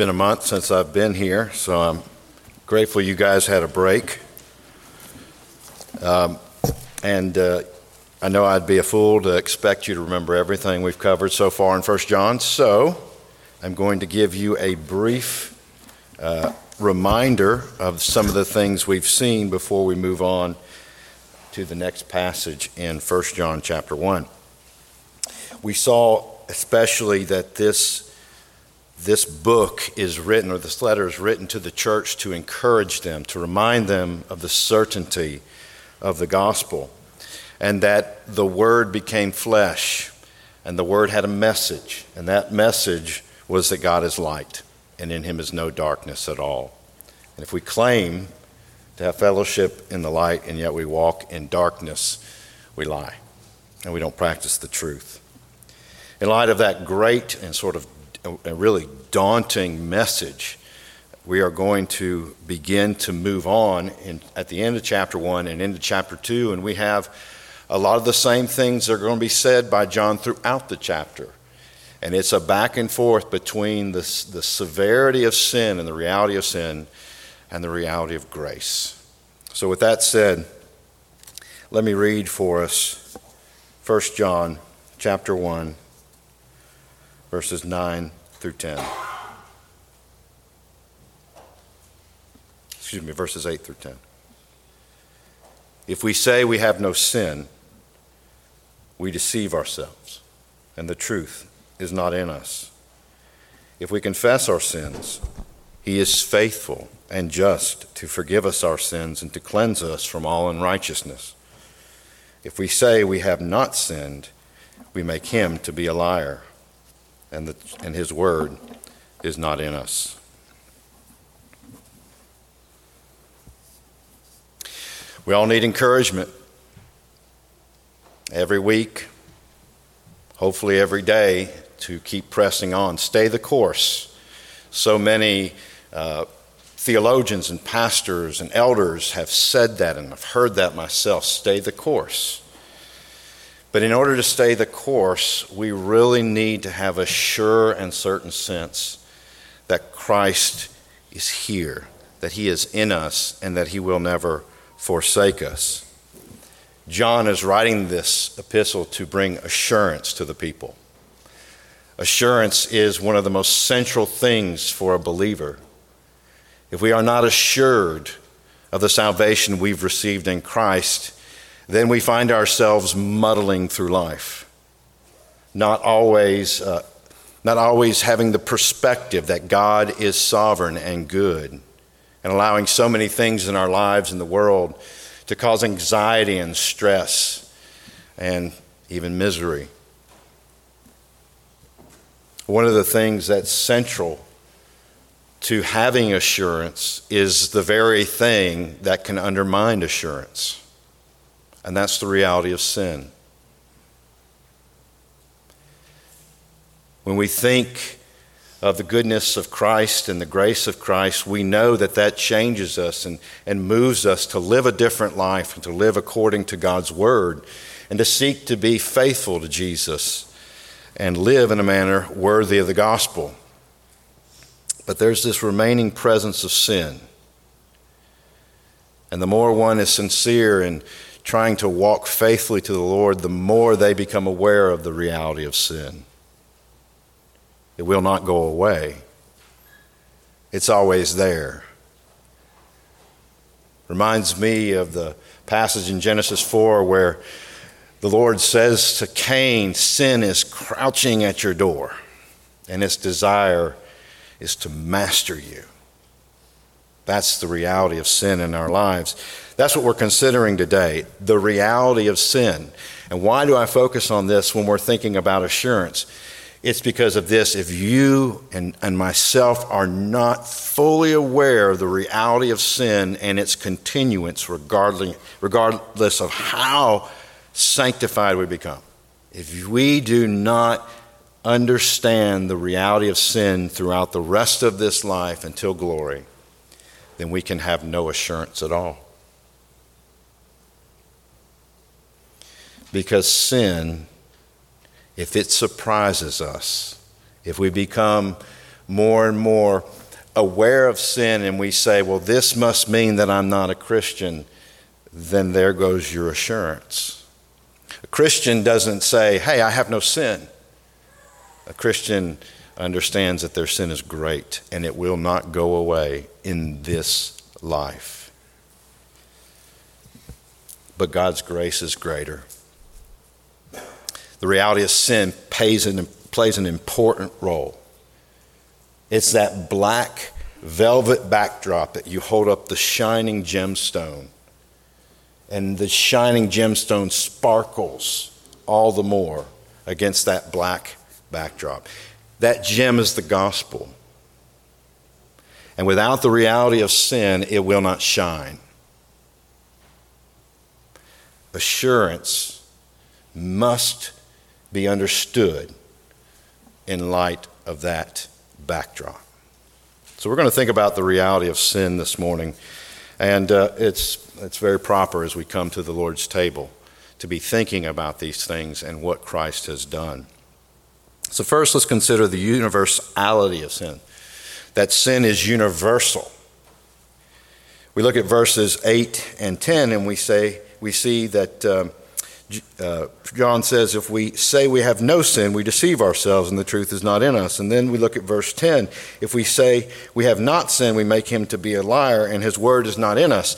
been a month since I've been here, so I'm grateful you guys had a break. Um, and uh, I know I'd be a fool to expect you to remember everything we've covered so far in 1 John, so I'm going to give you a brief uh, reminder of some of the things we've seen before we move on to the next passage in 1 John chapter 1. We saw especially that this this book is written, or this letter is written to the church to encourage them, to remind them of the certainty of the gospel, and that the Word became flesh, and the Word had a message, and that message was that God is light, and in Him is no darkness at all. And if we claim to have fellowship in the light, and yet we walk in darkness, we lie, and we don't practice the truth. In light of that great and sort of a really daunting message, we are going to begin to move on in, at the end of chapter 1 and into chapter 2, and we have a lot of the same things that are going to be said by John throughout the chapter. And it's a back and forth between the, the severity of sin and the reality of sin and the reality of grace. So, with that said, let me read for us 1 John chapter 1 verses 9 through 10. Excuse me, verses 8 through 10. If we say we have no sin, we deceive ourselves, and the truth is not in us. If we confess our sins, he is faithful and just to forgive us our sins and to cleanse us from all unrighteousness. If we say we have not sinned, we make him to be a liar and, the, and His Word is not in us. We all need encouragement every week, hopefully every day, to keep pressing on. Stay the course. So many uh, theologians and pastors and elders have said that, and I've heard that myself. Stay the course. But in order to stay the course, we really need to have a sure and certain sense that Christ is here, that he is in us, and that he will never forsake us. John is writing this epistle to bring assurance to the people. Assurance is one of the most central things for a believer. If we are not assured of the salvation we've received in Christ, then we find ourselves muddling through life, not always, uh, not always having the perspective that God is sovereign and good, and allowing so many things in our lives in the world to cause anxiety and stress and even misery. One of the things that's central to having assurance is the very thing that can undermine assurance and that's the reality of sin. When we think of the goodness of Christ and the grace of Christ, we know that that changes us and, and moves us to live a different life and to live according to God's Word and to seek to be faithful to Jesus and live in a manner worthy of the gospel. But there's this remaining presence of sin. And the more one is sincere in trying to walk faithfully to the Lord, the more they become aware of the reality of sin. It will not go away, it's always there. Reminds me of the passage in Genesis 4 where the Lord says to Cain, Sin is crouching at your door, and its desire is to master you. That's the reality of sin in our lives. That's what we're considering today the reality of sin. And why do I focus on this when we're thinking about assurance? It's because of this. If you and, and myself are not fully aware of the reality of sin and its continuance, regardless, regardless of how sanctified we become, if we do not understand the reality of sin throughout the rest of this life until glory, then we can have no assurance at all. Because sin, if it surprises us, if we become more and more aware of sin and we say, well, this must mean that I'm not a Christian, then there goes your assurance. A Christian doesn't say, hey, I have no sin. A Christian understands that their sin is great and it will not go away in this life. But God's grace is greater. The reality of sin plays an, plays an important role. It's that black velvet backdrop that you hold up the shining gemstone. And the shining gemstone sparkles all the more against that black backdrop. That gem is the gospel. And without the reality of sin, it will not shine. Assurance must be understood in light of that backdrop. So, we're going to think about the reality of sin this morning. And uh, it's, it's very proper as we come to the Lord's table to be thinking about these things and what Christ has done. So, first, let's consider the universality of sin. That sin is universal. We look at verses 8 and 10, and we say, we see that um, uh, John says, if we say we have no sin, we deceive ourselves and the truth is not in us. And then we look at verse 10. If we say we have not sinned, we make him to be a liar and his word is not in us.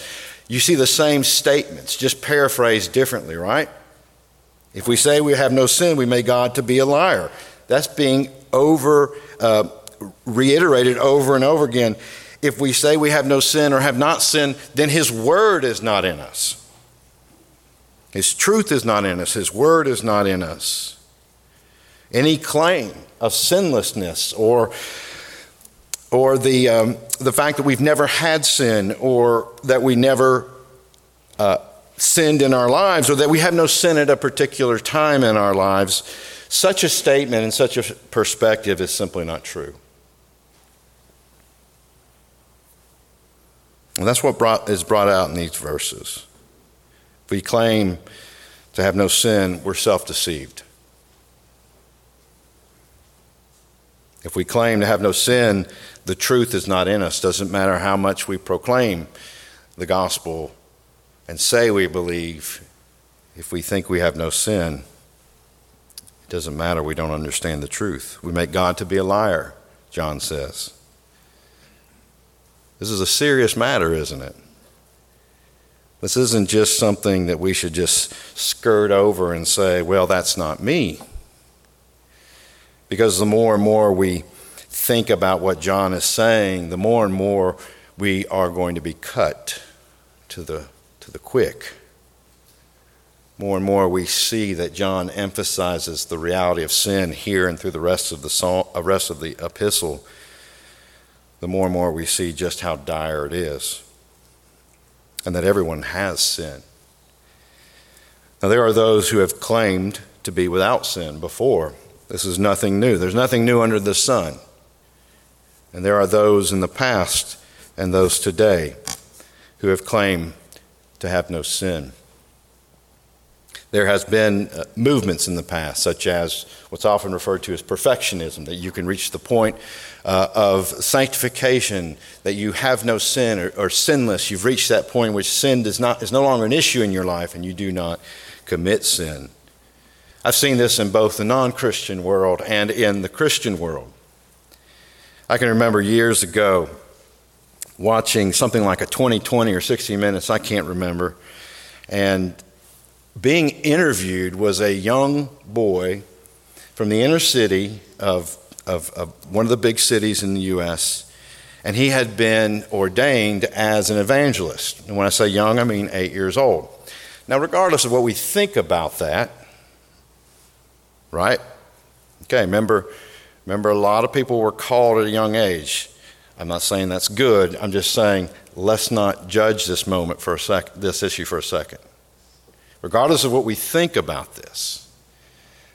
You see the same statements, just paraphrased differently, right? If we say we have no sin, we make God to be a liar. That's being over, uh, reiterated over and over again. If we say we have no sin or have not sinned, then his word is not in us. His truth is not in us, His word is not in us. Any claim of sinlessness or, or the, um, the fact that we've never had sin or that we never uh, sinned in our lives or that we have no sin at a particular time in our lives, such a statement and such a perspective is simply not true. And that's what brought, is brought out in these verses we claim to have no sin, we're self deceived. If we claim to have no sin, the truth is not in us. Doesn't matter how much we proclaim the gospel and say we believe, if we think we have no sin, it doesn't matter. We don't understand the truth. We make God to be a liar, John says. This is a serious matter, isn't it? This isn't just something that we should just skirt over and say, well, that's not me. Because the more and more we think about what John is saying, the more and more we are going to be cut to the, to the quick. More and more we see that John emphasizes the reality of sin here and through the rest of the, song, uh, rest of the epistle. The more and more we see just how dire it is and that everyone has sin. Now, there are those who have claimed to be without sin before. This is nothing new. There's nothing new under the sun. And there are those in the past and those today who have claimed to have no sin. There has been uh, movements in the past, such as what's often referred to as perfectionism, that you can reach the point uh, of sanctification, that you have no sin or, or sinless. You've reached that point in which sin does not, is no longer an issue in your life and you do not commit sin. I've seen this in both the non Christian world and in the Christian world. I can remember years ago watching something like a 20/20 or 60 Minutes, I can't remember, and being interviewed was a young boy from the inner city of, of, of, one of the big cities in the U.S., and he had been ordained as an evangelist. And when I say young, I mean eight years old. Now, regardless of what we think about that, right? Okay, remember, remember a lot of people were called at a young age. I'm not saying that's good. I'm just saying let's not judge this moment for a sec, this issue for a second regardless of what we think about this.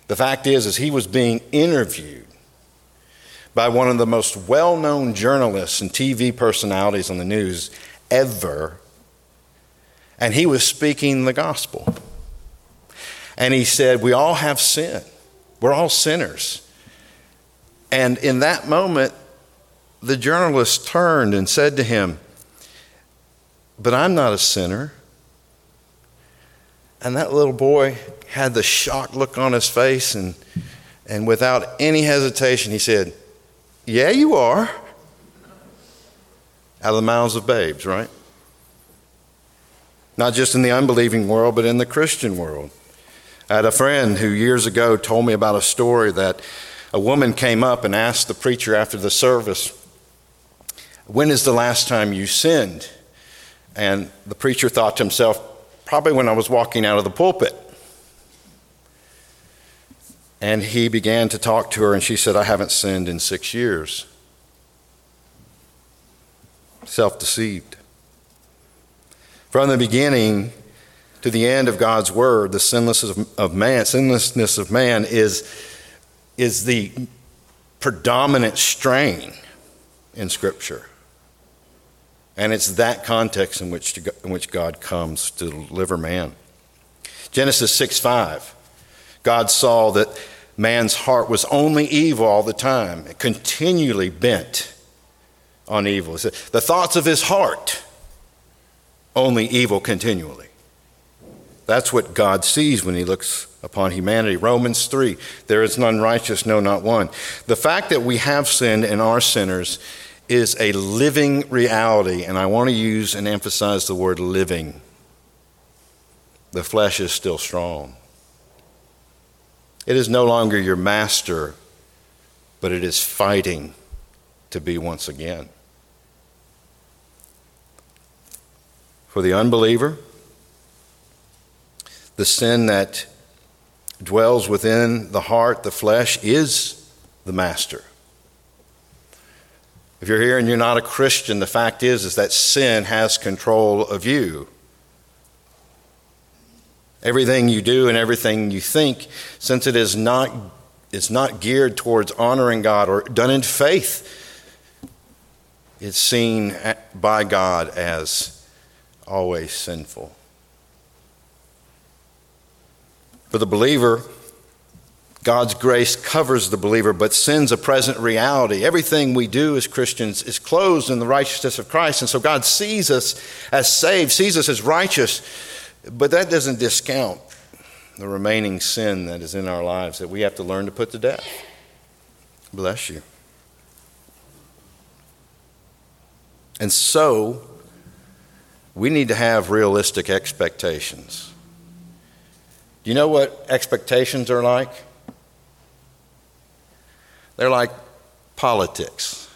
The fact is, is he was being interviewed by one of the most well-known journalists and TV personalities on the news ever, and he was speaking the gospel. And he said, "We all have sin. We're all sinners." And in that moment, the journalist turned and said to him, But I'm not a sinner. And that little boy had the shocked look on his face, and, and without any hesitation, he said, Yeah, you are. Out of the mouths of babes, right? Not just in the unbelieving world, but in the Christian world. I had a friend who years ago told me about a story that a woman came up and asked the preacher after the service, When is the last time you sinned? And the preacher thought to himself, Probably when I was walking out of the pulpit. And he began to talk to her, and she said, I haven't sinned in six years. Self deceived. From the beginning, to the end of God's word, the sinlessness of man, sinlessness of man is, is the predominant strain in Scripture. And it's that context in which, to, in which God comes to deliver man. Genesis 6 5. God saw that man's heart was only evil all the time, continually bent on evil. The thoughts of his heart, only evil continually. That's what God sees when He looks upon humanity. Romans 3 there is none righteous, no, not one. The fact that we have sinned and are sinners is a living reality, and I want to use and emphasize the word living. The flesh is still strong. It is no longer your master, but it is fighting to be once again. For the unbeliever, the sin that dwells within the heart, the flesh, is the master. If you're here and you're not a Christian, the fact is, is that sin has control of you. Everything you do and everything you think, since it is not, it's not geared towards honoring God or done in faith, it's seen by God as always sinful. For the believer, God's grace covers the believer, but sin's a present reality. Everything we do as Christians is closed in the righteousness of Christ. And so God sees us as saved, sees us as righteous, but that doesn't discount the remaining sin that is in our lives that we have to learn to put to death. Bless you. And so, we need to have realistic expectations. Do you know what expectations are like? They're like politics.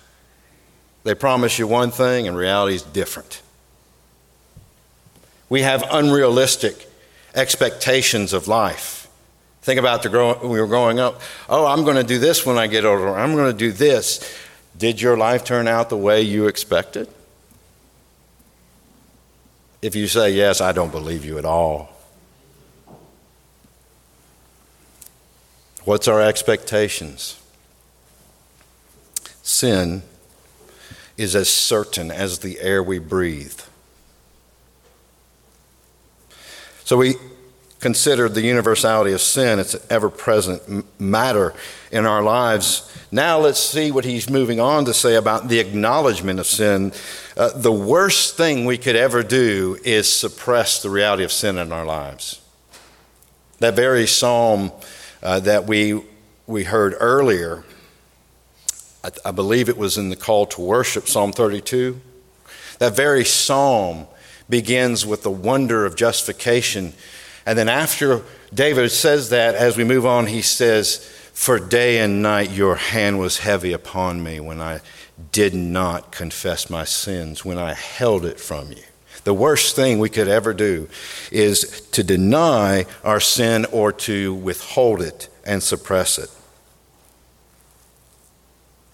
They promise you one thing and reality is different. We have unrealistic expectations of life. Think about the grow- we were growing up. Oh, I'm going to do this when I get older. I'm going to do this. Did your life turn out the way you expected? If you say yes, I don't believe you at all. What's our expectations? Sin is as certain as the air we breathe. So we considered the universality of sin, it's an ever present matter in our lives. Now let's see what he's moving on to say about the acknowledgement of sin. Uh, the worst thing we could ever do is suppress the reality of sin in our lives. That very psalm uh, that we, we heard earlier. I, I believe it was in the call to worship, Psalm 32. That very psalm begins with the wonder of justification. And then after David says that, as we move on, he says, For day and night your hand was heavy upon me when I did not confess my sins, when I held it from you. The worst thing we could ever do is to deny our sin or to withhold it and suppress it.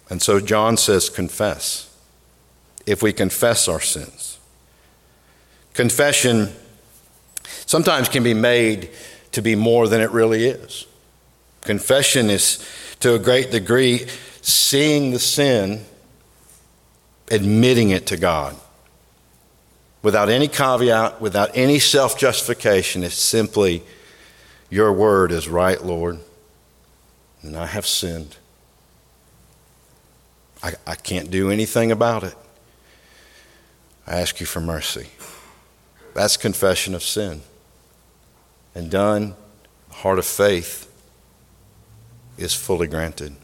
And so John says, confess. If we confess our sins, confession sometimes can be made to be more than it really is. Confession is, to a great degree, seeing the sin, admitting it to God without any caveat, without any self justification. It's simply, Your word is right, Lord, and I have sinned. I, I can't do anything about it. I ask you for mercy. That's confession of sin. And done, heart of faith is fully granted.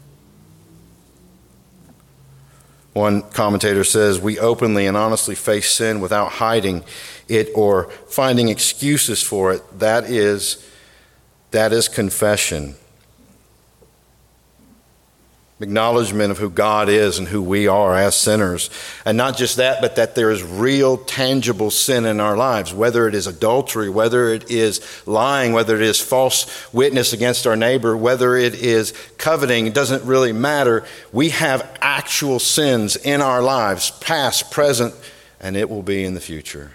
One commentator says, We openly and honestly face sin without hiding it or finding excuses for it. That is, that is confession acknowledgement of who God is and who we are as sinners. And not just that, but that there is real, tangible sin in our lives, whether it is adultery, whether it is lying, whether it is false witness against our neighbor, whether it is coveting, it doesn't really matter. We have actual sins in our lives, past, present, and it will be in the future.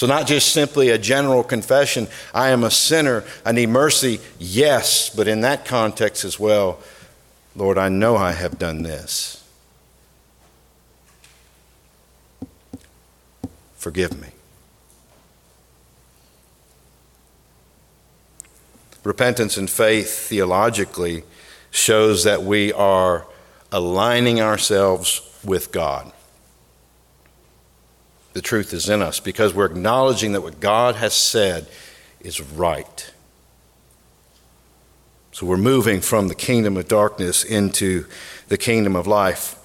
So, not just simply a general confession, I am a sinner, I need mercy, yes, but in that context as well, Lord, I know I have done this. Forgive me. Repentance and faith theologically shows that we are aligning ourselves with God. The truth is in us because we're acknowledging that what God has said is right. So we're moving from the kingdom of darkness into the kingdom of life.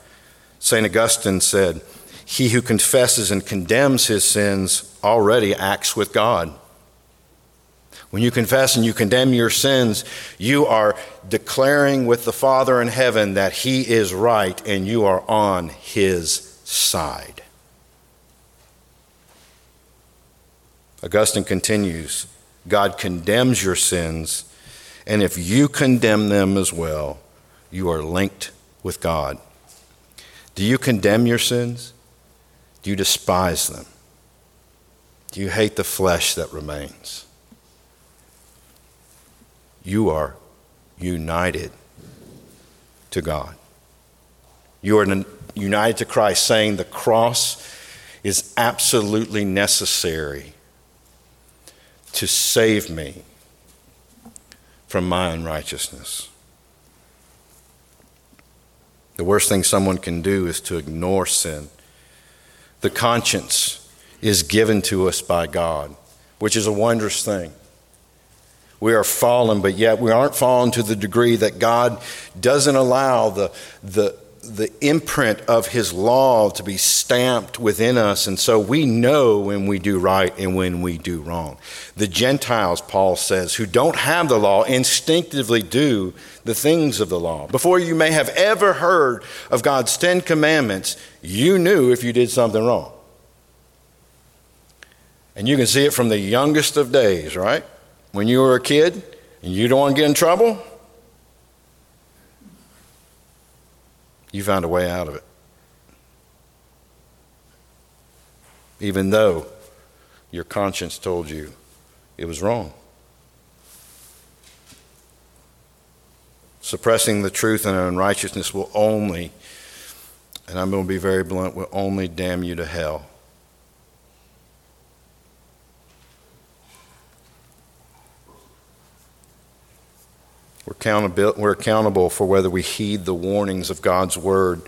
St. Augustine said, He who confesses and condemns his sins already acts with God. When you confess and you condemn your sins, you are declaring with the Father in heaven that He is right and you are on His side. Augustine continues God condemns your sins and if you condemn them as well, you are linked with God. Do you condemn your sins? Do you despise them? Do you hate the flesh that remains? You are united to God. You are united to Christ, saying the cross is absolutely necessary to save me from my unrighteousness. The worst thing someone can do is to ignore sin. The conscience is given to us by God, which is a wondrous thing. We are fallen, but yet we aren't fallen to the degree that God doesn't allow the, the, the imprint of his law to be stamped within us. And so we know when we do right and when we do wrong. The Gentiles, Paul says, who don't have the law, instinctively do the things of the law. Before you may have ever heard of God's Ten Commandments, you knew if you did something wrong. And you can see it from the youngest of days, right? When you were a kid and you don't want to get in trouble you found a way out of it. Even though your conscience told you it was wrong. Suppressing the truth and unrighteousness will only, and I'm going to be very blunt, will only damn you to hell. We're accountable, we're accountable for whether we heed the warnings of God's word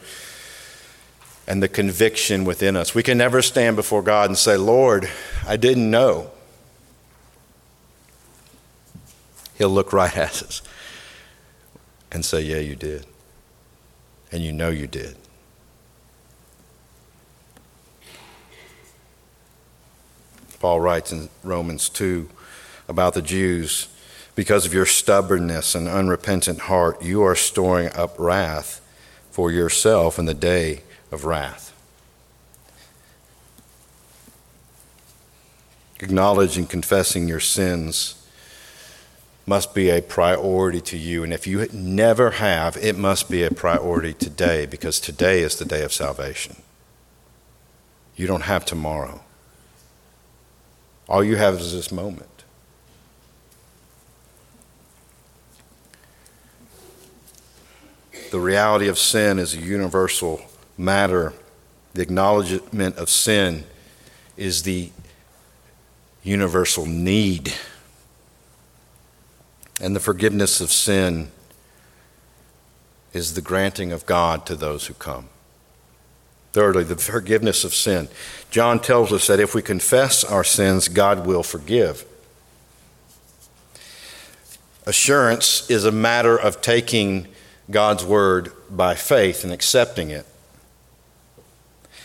and the conviction within us. We can never stand before God and say, Lord, I didn't know. He'll look right at us and say, Yeah, you did. And you know you did. Paul writes in Romans 2 about the Jews because of your stubbornness and unrepentant heart, you are storing up wrath for yourself in the day of wrath. Acknowledging and confessing your sins must be a priority to you. And if you never have, it must be a priority today because today is the day of salvation. You don't have tomorrow. All you have is this moment. The reality of sin is a universal matter. The acknowledgement of sin is the universal need. And the forgiveness of sin is the granting of God to those who come. Thirdly, the forgiveness of sin. John tells us that if we confess our sins, God will forgive. Assurance is a matter of taking God's word by faith and accepting it.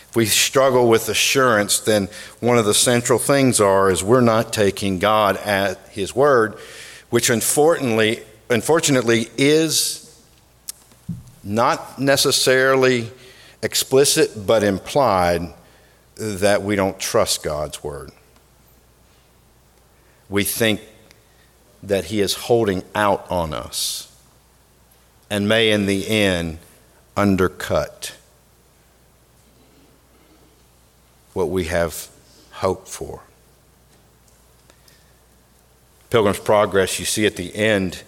If we struggle with assurance, then one of the central things are is we're not taking God at his word, which unfortunately unfortunately is not necessarily explicit but implied that we don't trust God's word. We think that he is holding out on us and may, in the end, undercut what we have hoped for. Pilgrim's Progress, you see at the end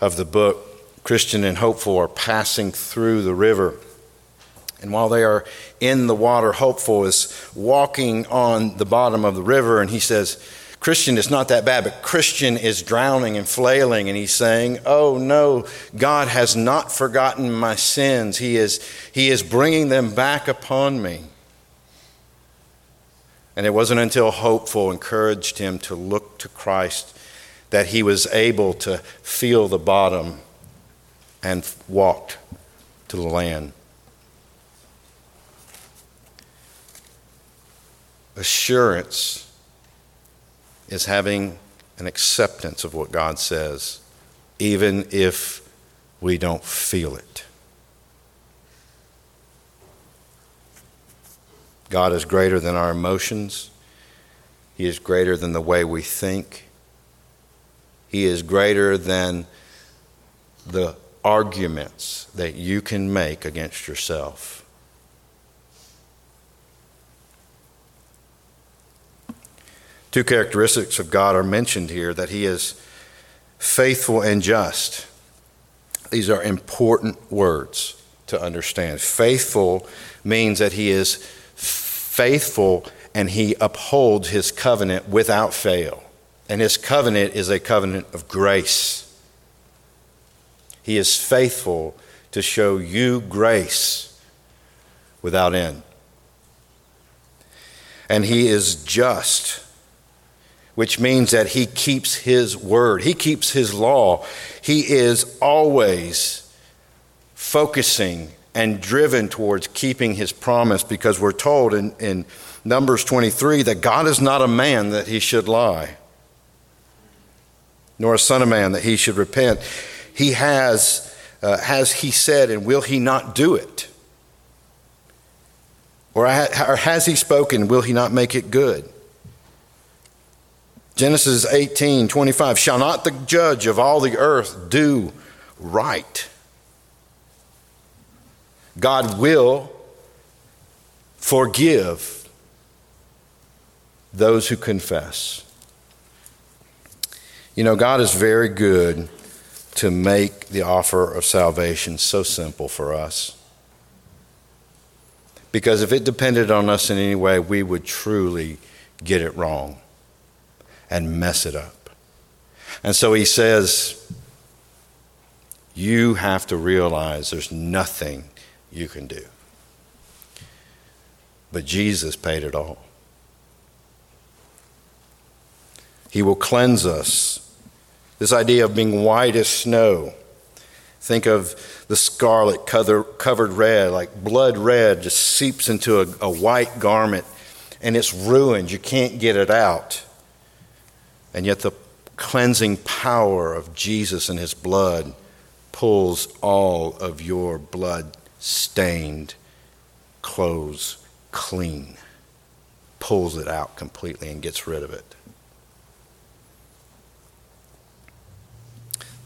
of the book, Christian and Hopeful are passing through the river. And while they are in the water, Hopeful is walking on the bottom of the river, and he says, Christian is not that bad, but Christian is drowning and flailing, and he's saying, Oh no, God has not forgotten my sins. He is, he is bringing them back upon me. And it wasn't until Hopeful encouraged him to look to Christ that he was able to feel the bottom and walked to the land. Assurance is having an acceptance of what God says, even if we don't feel it. God is greater than our emotions. He is greater than the way we think. He is greater than the arguments that you can make against yourself. Two characteristics of God are mentioned here that He is faithful and just. These are important words to understand. Faithful means that He is faithful and He upholds His covenant without fail. And His covenant is a covenant of grace. He is faithful to show you grace without end. And He is just which means that he keeps his word, he keeps his law. He is always focusing and driven towards keeping his promise because we're told in, in Numbers 23 that God is not a man that he should lie, nor a son of man that he should repent. He has, uh, has he said, and will he not do it? Or, or has he spoken, will he not make it good? Genesis 18 25. Shall not the judge of all the earth do right? God will forgive those who confess. You know, God is very good to make the offer of salvation so simple for us. Because if it depended on us in any way, we would truly get it wrong and mess it up. And so he says, You have to realize there's nothing you can do. But Jesus paid it all. He will cleanse us. This idea of being white as snow. Think of the scarlet covered red, like blood red, just seeps into a, a white garment and it's ruined. You can't get it out. And yet, the cleansing power of Jesus and his blood pulls all of your blood stained clothes clean, pulls it out completely and gets rid of it.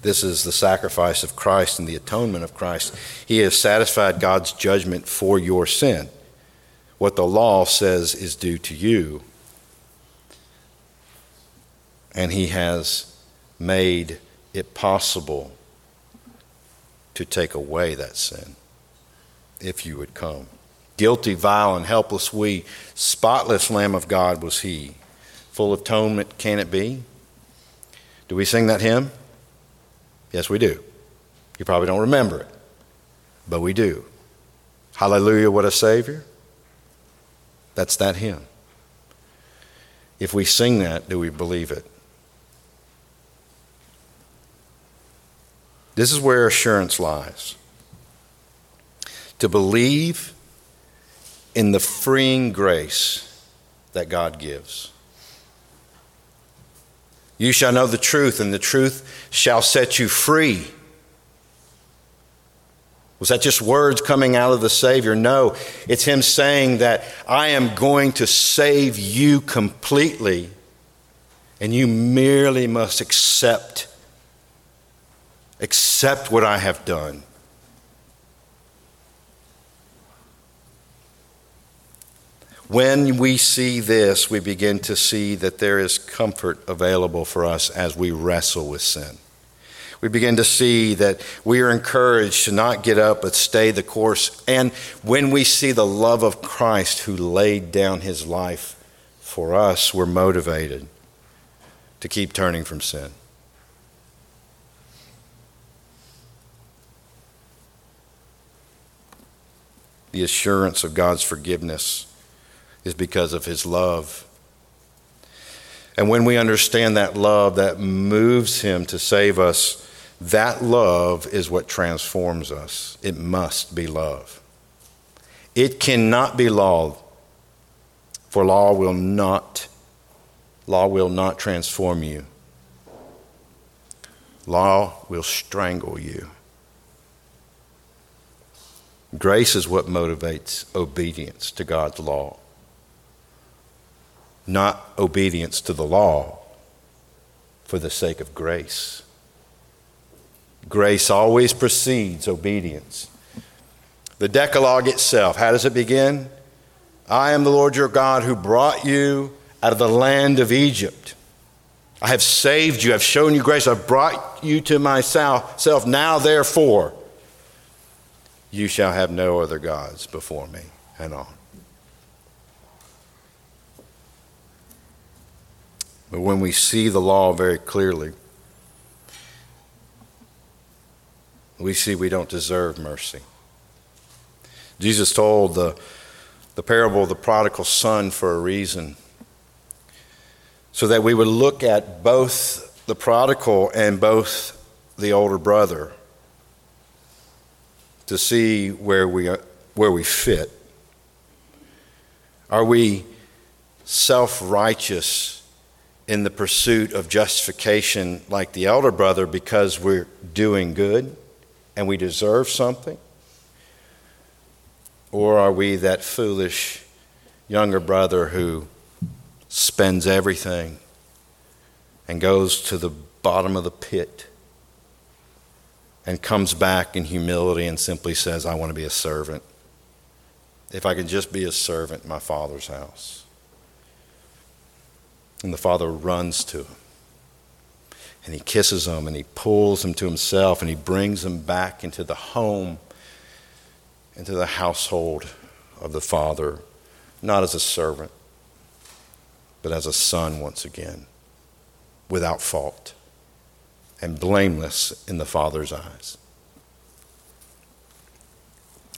This is the sacrifice of Christ and the atonement of Christ. He has satisfied God's judgment for your sin. What the law says is due to you and He has made it possible to take away that sin if you would come. Guilty, vile, and helpless we, spotless Lamb of God was He. Full of atonement can it be? Do we sing that hymn? Yes, we do. You probably don't remember it. but we do. Hallelujah, what a Savior. That's that hymn. If we sing that, do we believe it? This is where assurance lies. To believe in the freeing grace that God gives. You shall know the truth, and the truth shall set you free. Was that just words coming out of the Savior? No, it's Him saying that I am going to save you completely, and you merely must accept. Accept what I have done. When we see this, we begin to see that there is comfort available for us as we wrestle with sin. We begin to see that we are encouraged to not get up but stay the course. And when we see the love of Christ who laid down his life for us, we're motivated to keep turning from sin. The assurance of God's forgiveness is because of his love. And when we understand that love that moves him to save us, that love is what transforms us. It must be love. It cannot be law, for law will not law will not transform you. Law will strangle you. Grace is what motivates obedience to God's law not obedience to the law for the sake of grace. Grace always precedes obedience. The Decalogue itself, how does it begin? I am the Lord your God who brought you out of the land of Egypt. I have saved you. I've shown you grace. I've brought you to myself. Now, therefore, you shall have no other gods before me. And on. But when we see the law very clearly, we see we don't deserve mercy. Jesus told the, the parable of the prodigal son for a reason, so that we would look at both the prodigal and both the older brother to see where we, are, where we fit. Are we self righteous? in the pursuit of justification like the elder brother because we're doing good and we deserve something? Or are we that foolish younger brother who spends everything and goes to the bottom of the pit and comes back in humility and simply says, I want to be a servant? If I can just be a servant in my father's house. And the father runs to him. And he kisses him and he pulls him to himself and he brings him back into the home, into the household of the father, not as a servant, but as a son once again, without fault and blameless in the father's eyes.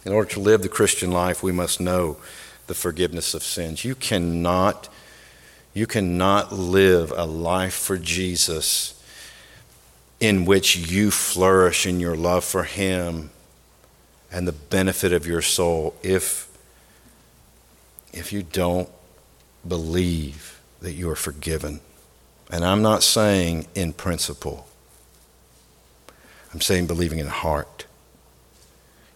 In order to live the Christian life, we must know the forgiveness of sins. You cannot you cannot live a life for Jesus in which you flourish in your love for Him and the benefit of your soul if, if you don't believe that you are forgiven. And I'm not saying in principle, I'm saying believing in the heart.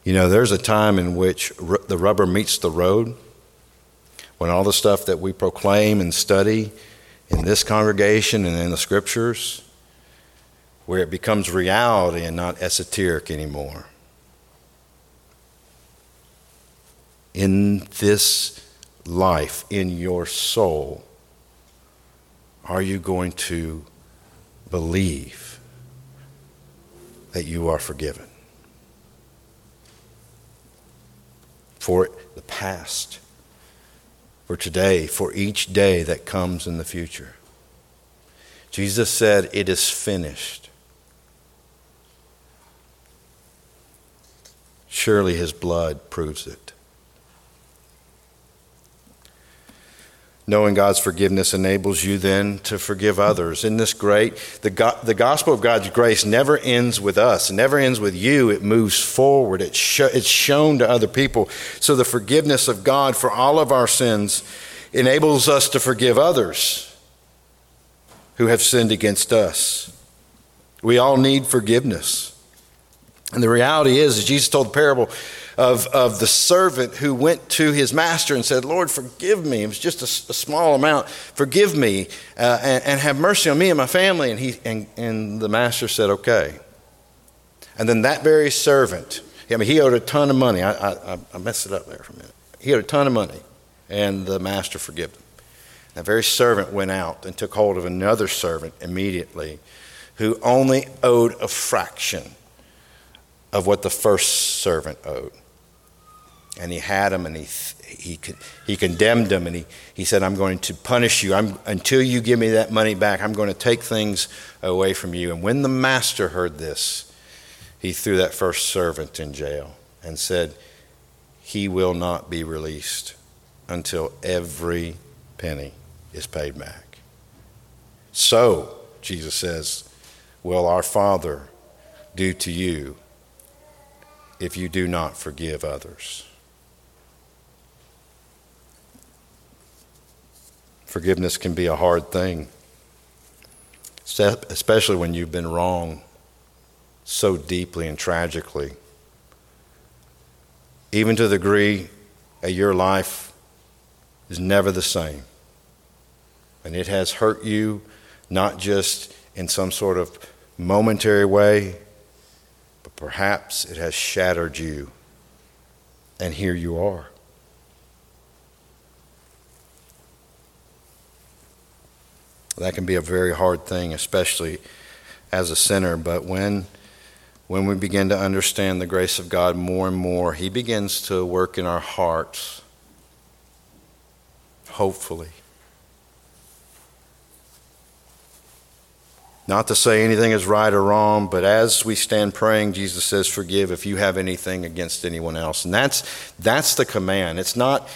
You know, there's a time in which r- the rubber meets the road when all the stuff that we proclaim and study in this congregation and in the scriptures, where it becomes reality and not esoteric anymore. In this life, in your soul, are you going to believe that you are forgiven? For the past for today, for each day that comes in the future. Jesus said, It is finished. Surely his blood proves it. Knowing God's forgiveness enables you then to forgive others. Isn't this great? The, go- the gospel of God's grace never ends with us, it never ends with you. It moves forward, it's, sh- it's shown to other people. So the forgiveness of God for all of our sins enables us to forgive others who have sinned against us. We all need forgiveness. And the reality is, as Jesus told the parable of, of the servant who went to his master and said, Lord, forgive me. It was just a, a small amount. Forgive me uh, and, and, have mercy on me and my family. And, he, and, and the master said, Okay. And then that very servant, I mean, he owed a ton of money. I, I, I messed it up there for a minute. He owed a ton of money, and the master forgave him. That very servant went out and took hold of another servant immediately who only owed a fraction of what the first servant owed. And he had him and he, he, he condemned him and he, he said, I'm going to punish you. I'm, until you give me that money back, I'm going to take things away from you. And when the master heard this, he threw that first servant in jail and said, He will not be released until every penny is paid back. So, Jesus says, will our Father do to you if you do not forgive others. Forgiveness can be a hard thing, especially when you've been wrong so deeply and tragically. Even to the degree that your life is never the same. And it has hurt you, not just in some sort of momentary way, but Perhaps it has shattered you, and here you are. That can be a very hard thing, especially as a sinner, but when when we begin to understand the grace of God more and more, He begins to work in our hearts, hopefully. Not to say anything is right or wrong, but as we stand praying, Jesus says, Forgive if you have anything against anyone else. And that's, that's the command. It's not,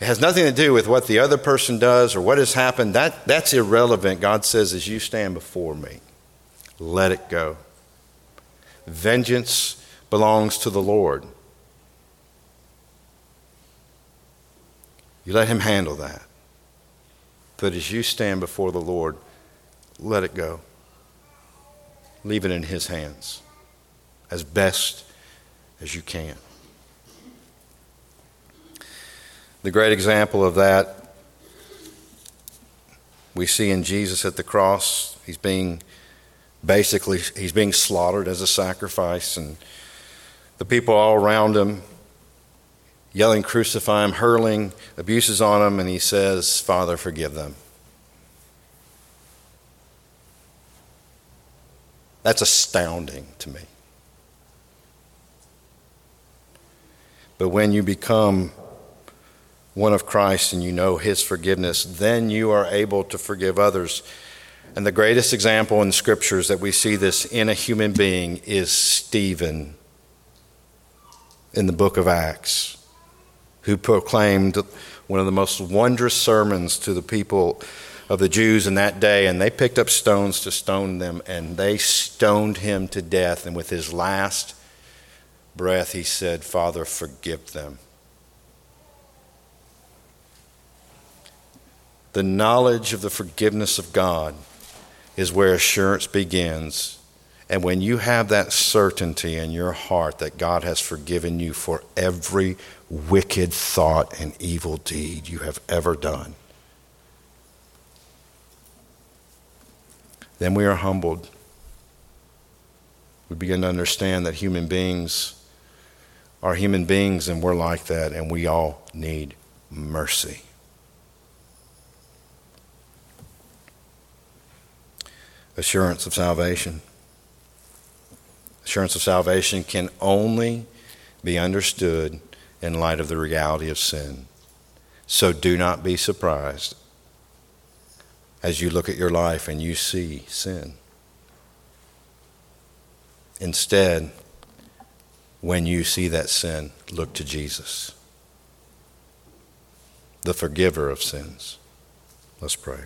it has nothing to do with what the other person does or what has happened. That, that's irrelevant. God says, As you stand before me, let it go. Vengeance belongs to the Lord. You let Him handle that. But as you stand before the Lord, let it go. Leave it in His hands as best as you can. The great example of that we see in Jesus at the cross. He's being basically he's being slaughtered as a sacrifice and the people all around him yelling crucify him hurling abuses on him and he says father forgive them That's astounding to me. But when you become one of Christ and you know His forgiveness, then you are able to forgive others. And the greatest example in scriptures that we see this in a human being is Stephen in the book of Acts, who proclaimed one of the most wondrous sermons to the people of the Jews in that day, and they picked up stones to stone them, and they stoned him to death. And with his last breath, he said, Father, forgive them. The knowledge of the forgiveness of God is where assurance begins. And when you have that certainty in your heart that God has forgiven you for every wicked thought and evil deed you have ever done, then we are humbled. We begin to understand that human beings are human beings and we're like that, and we all need mercy. Assurance of salvation. Assurance of salvation can only be understood in light of the reality of sin. So do not be surprised as you look at your life and you see sin. Instead, when you see that sin, look to Jesus, the forgiver of sins. Let's pray.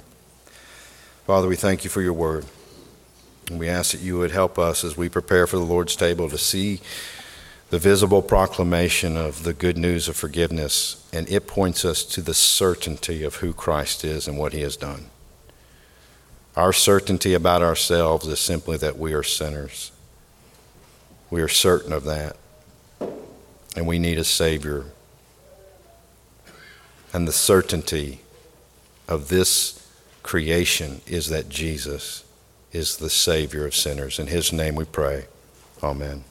Father, we thank you for your word. And we ask that you would help us as we prepare for the Lord's table to see the visible proclamation of the good news of forgiveness, and it points us to the certainty of who Christ is and what he has done. Our certainty about ourselves is simply that we are sinners. We are certain of that. And we need a Savior. And the certainty of this creation is that Jesus is the Savior of sinners. In His name we pray. Amen.